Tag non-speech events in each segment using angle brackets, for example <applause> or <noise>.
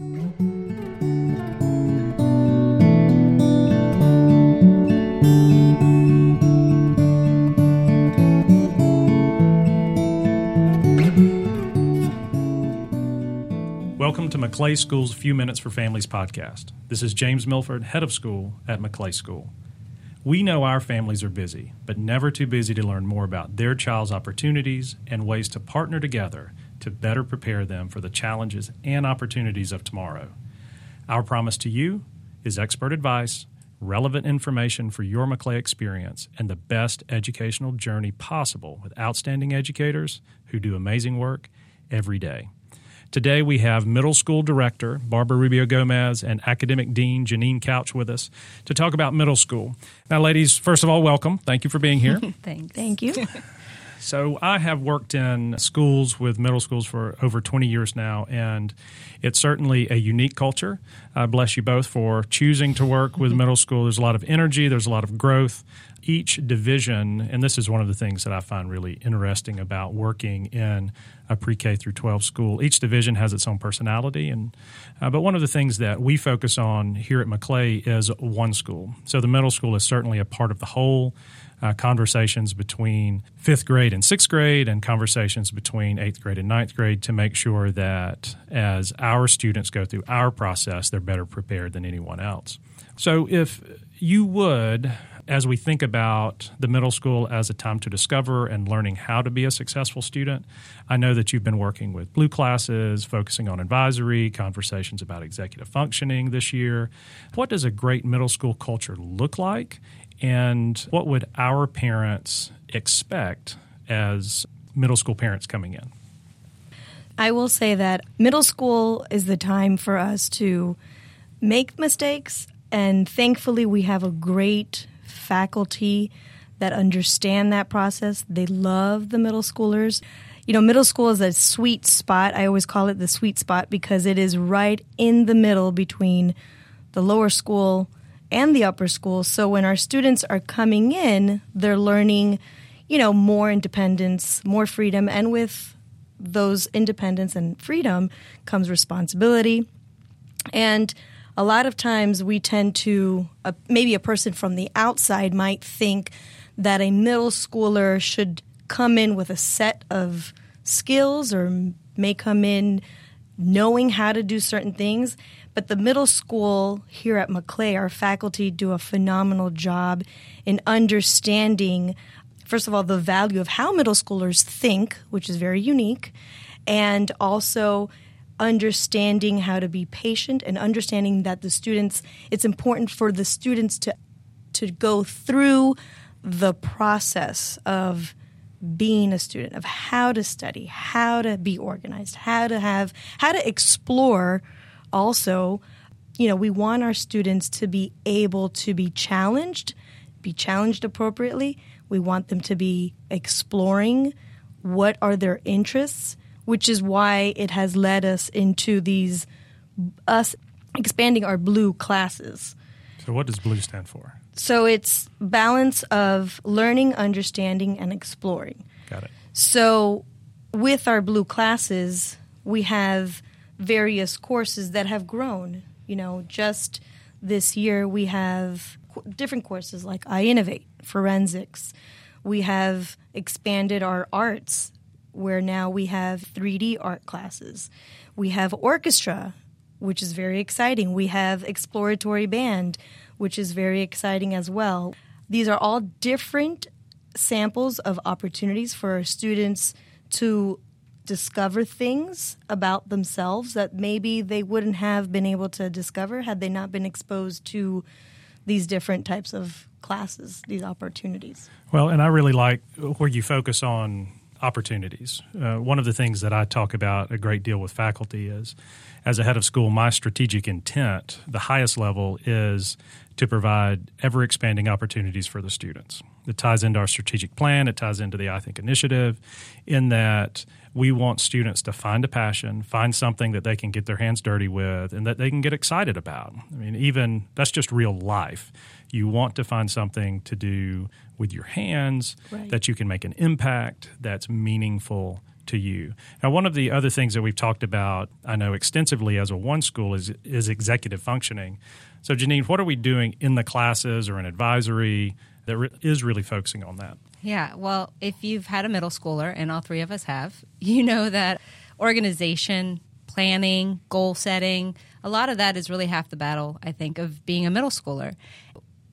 Welcome to Maclay School's Few Minutes for Families podcast. This is James Milford, head of school at Maclay School. We know our families are busy, but never too busy to learn more about their child's opportunities and ways to partner together to better prepare them for the challenges and opportunities of tomorrow. Our promise to you is expert advice, relevant information for your Maclay experience, and the best educational journey possible with outstanding educators who do amazing work every day. Today we have middle school director Barbara Rubio Gomez and academic dean Janine Couch with us to talk about middle school. Now, ladies, first of all, welcome. Thank you for being here. <laughs> Thanks. Thank you. <laughs> So I have worked in schools with middle schools for over 20 years now, and it's certainly a unique culture. I bless you both for choosing to work with middle school. There's a lot of energy, there's a lot of growth. Each division, and this is one of the things that I find really interesting about working in a pre-K through 12 school. Each division has its own personality, and uh, but one of the things that we focus on here at Maclay is one school. So the middle school is certainly a part of the whole uh, conversations between fifth grade and sixth grade, and conversations between eighth grade and ninth grade to make sure that as our students go through our process, they're better prepared than anyone else. So, if you would, as we think about the middle school as a time to discover and learning how to be a successful student, I know that you've been working with blue classes, focusing on advisory, conversations about executive functioning this year. What does a great middle school culture look like? And what would our parents expect as middle school parents coming in? I will say that middle school is the time for us to make mistakes, and thankfully, we have a great faculty that understand that process. They love the middle schoolers. You know, middle school is a sweet spot. I always call it the sweet spot because it is right in the middle between the lower school and the upper school. So when our students are coming in, they're learning, you know, more independence, more freedom, and with those independence and freedom comes responsibility. And a lot of times we tend to, uh, maybe a person from the outside might think that a middle schooler should come in with a set of skills or may come in knowing how to do certain things. But the middle school here at Maclay, our faculty do a phenomenal job in understanding, first of all, the value of how middle schoolers think, which is very unique, and also understanding how to be patient and understanding that the students, it's important for the students to to go through the process of being a student, of how to study, how to be organized, how to have, how to explore also, you know, we want our students to be able to be challenged, be challenged appropriately. We want them to be exploring what are their interests, which is why it has led us into these us expanding our blue classes. So, what does blue stand for? So, it's balance of learning, understanding, and exploring. Got it. So, with our blue classes, we have various courses that have grown. You know, just this year we have different courses like I Innovate, forensics. We have expanded our arts, where now we have 3D art classes. We have orchestra, which is very exciting. We have exploratory band, which is very exciting as well. These are all different samples of opportunities for our students to discover things about themselves that maybe they wouldn't have been able to discover had they not been exposed to these different types of classes, these opportunities. Well, and I really like where you focus on opportunities. Uh, one of the things that I talk about a great deal with faculty is, as a head of school, my strategic intent, the highest level, is to provide ever expanding opportunities for the students. It ties into our strategic plan, it ties into the I Think initiative, in that we want students to find a passion, find something that they can get their hands dirty with, and that they can get excited about. I mean, even that's just real life. You want to find something to do with your hands Right. that you can make an impact that's meaningful to you. Now, one of the other things that we've talked about, I know extensively as a one school, is is executive functioning. So, Janine, what are we doing in the classes or in advisory that re- is really focusing on that? Yeah, well, if you've had a middle schooler, and all three of us have, <laughs> you know that organization, planning, goal setting, a lot of that is really half the battle, I think, of being a middle schooler.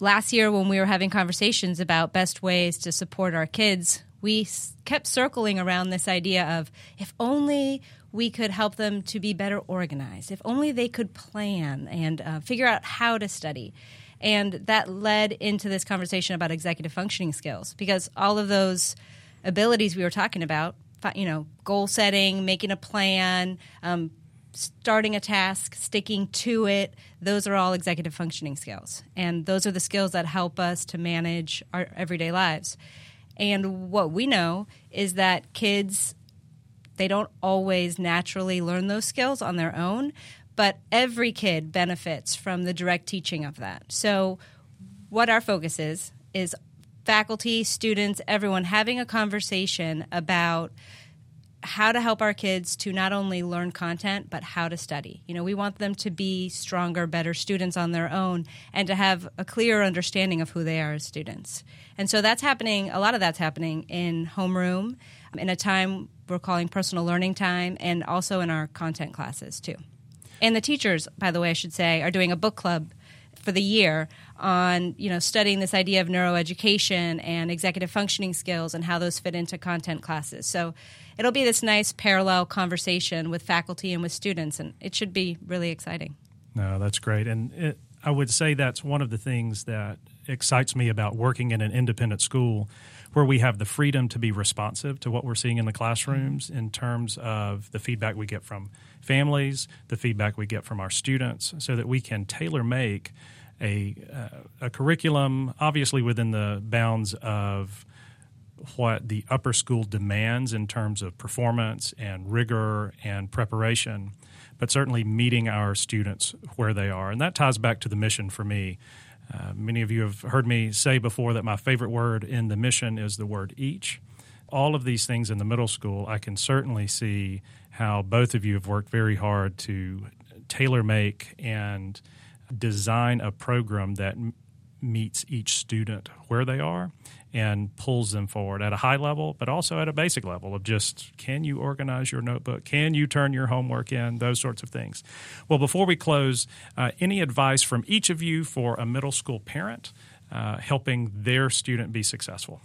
Last year, when we were having conversations about best ways to support our kids, we kept circling around this idea of if only we could help them to be better organized, if only they could plan and uh, figure out how to study. And that led into this conversation about executive functioning skills because all of those abilities we were talking about, you know, goal setting, making a plan, um, starting a task, sticking to it, those are all executive functioning skills. And those are the skills that help us to manage our everyday lives. And what we know is that kids they don't always naturally learn those skills on their own, but every kid benefits from the direct teaching of that. So, what our focus is, is faculty, students, everyone having a conversation about how to help our kids to not only learn content but how to study. You know, we want them to be stronger, better students on their own and to have a clear understanding of who they are as students. And so that's happening, a lot of that's happening in homeroom in a time we're calling personal learning time and also in our content classes too. And the teachers, by the way, I should say, are doing a book club for the year on you know studying this idea of neuroeducation and executive functioning skills and how those fit into content classes. So it'll be this nice parallel conversation with faculty and with students, and it should be really exciting. No, that's great, and it, I would say that's one of the things that excites me about working in an independent school where we have the freedom to be responsive to what we're seeing in the classrooms in terms of the feedback we get from families, the feedback we get from our students, so that we can tailor make a, uh, a curriculum, obviously within the bounds of what the upper school demands in terms of performance and rigor and preparation, but certainly meeting our students where they are. And that ties back to the mission for me. Uh, many of you have heard me say before that my favorite word in the mission is the word each. All of these things in the middle school, I can certainly see how both of you have worked very hard to tailor make and design a program that meets each student where they are and pulls them forward at a high level, but also at a basic level of just can you organize your notebook? Can you turn your homework in? Those sorts of things. Well, before we close, uh, any advice from each of you for a middle school parent uh, helping their student be successful?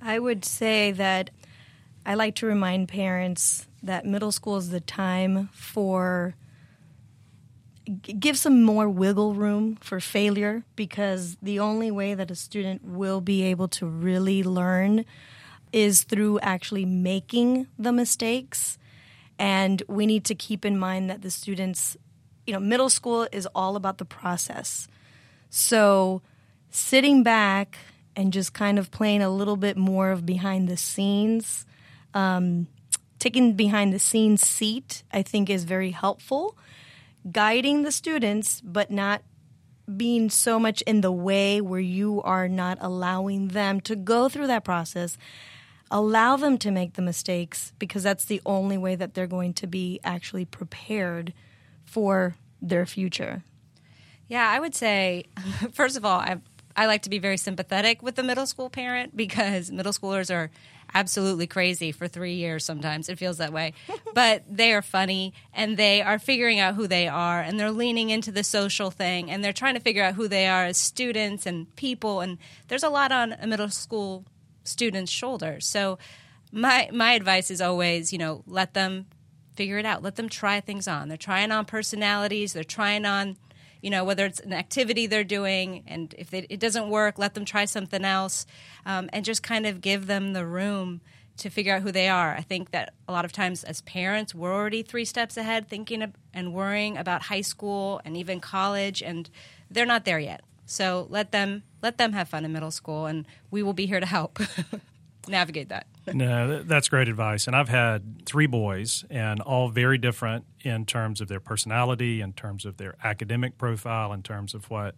I would say that I like to remind parents that middle school is the time for give some more wiggle room for failure because the only way that a student will be able to really learn is through actually making the mistakes. And we need to keep in mind that the students, you know, middle school is all about the process. So sitting back and just kind of playing a little bit more of behind the scenes, um, taking behind the scenes seat, I think is very helpful guiding the students, but not being so much in the way where you are not allowing them to go through that process. Allow them to make the mistakes because that's the only way that they're going to be actually prepared for their future. Yeah, I would say, <laughs> first of all, I I like to be very sympathetic with the middle school parent because <laughs> middle schoolers are absolutely crazy for three years sometimes. It feels that way. <laughs> but they are funny and they are figuring out who they are and they're leaning into the social thing and they're trying to figure out who they are as students and people. And there's a lot on a middle school student's shoulders. So my my advice is always, you know, let them figure it out. Let them try things on. They're trying on personalities, they're trying on you know whether it's an activity they're doing and if they, it doesn't work let them try something else um, and just kind of give them the room to figure out who they are i think that a lot of times as parents we're already three steps ahead thinking of, and worrying about high school and even college and they're not there yet so let them let them have fun in middle school and we will be here to help <laughs> navigate that. No, that's great advice. And I've had three boys, and all very different in terms of their personality, in terms of their academic profile, in terms of what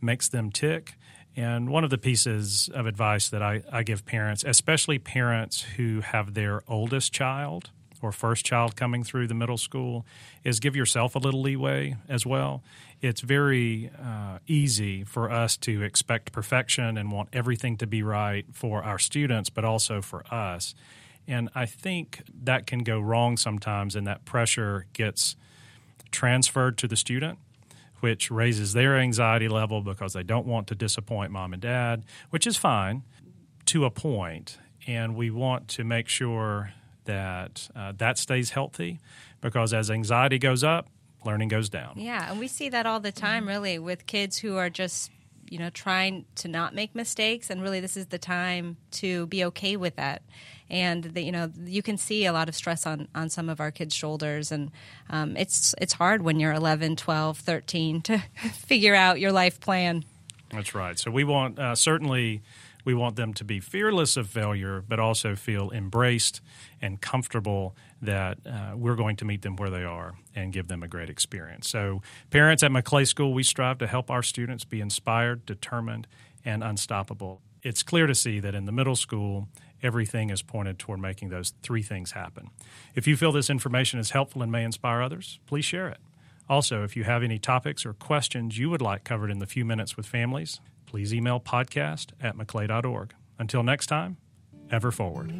makes them tick. And one of the pieces of advice that I, I give parents, especially parents who have their oldest child or first child coming through the middle school, is give yourself a little leeway as well. It's very uh, easy for us to expect perfection and want everything to be right for our students, but also for us. And I think that can go wrong sometimes, and that pressure gets transferred to the student which raises their anxiety level because they don't want to disappoint mom and dad, which is fine to a point. And we want to make sure that uh, that stays healthy because as anxiety goes up, learning goes down. Yeah, and we see that all the time, really, with kids who are just you know trying to not make mistakes and really this is the time to be okay with that. And the, you know you can see a lot of stress on on some of our kids shoulders and um, it's it's hard when you're 11 12 13 <laughs> to figure out your life plan. That's right. So we want uh, certainly we want them to be fearless of failure, but also feel embraced and comfortable that uh, we're going to meet them where they are and give them a great experience. So, parents at Maclay School, we strive to help our students be inspired, determined, and unstoppable. It's clear to see that in the middle school, everything is pointed toward making those three things happen. If you feel this information is helpful and may inspire others, please share it. Also, if you have any topics or questions you would like covered in the few minutes with families, please email podcast at maclay.org. Until next time, ever forward.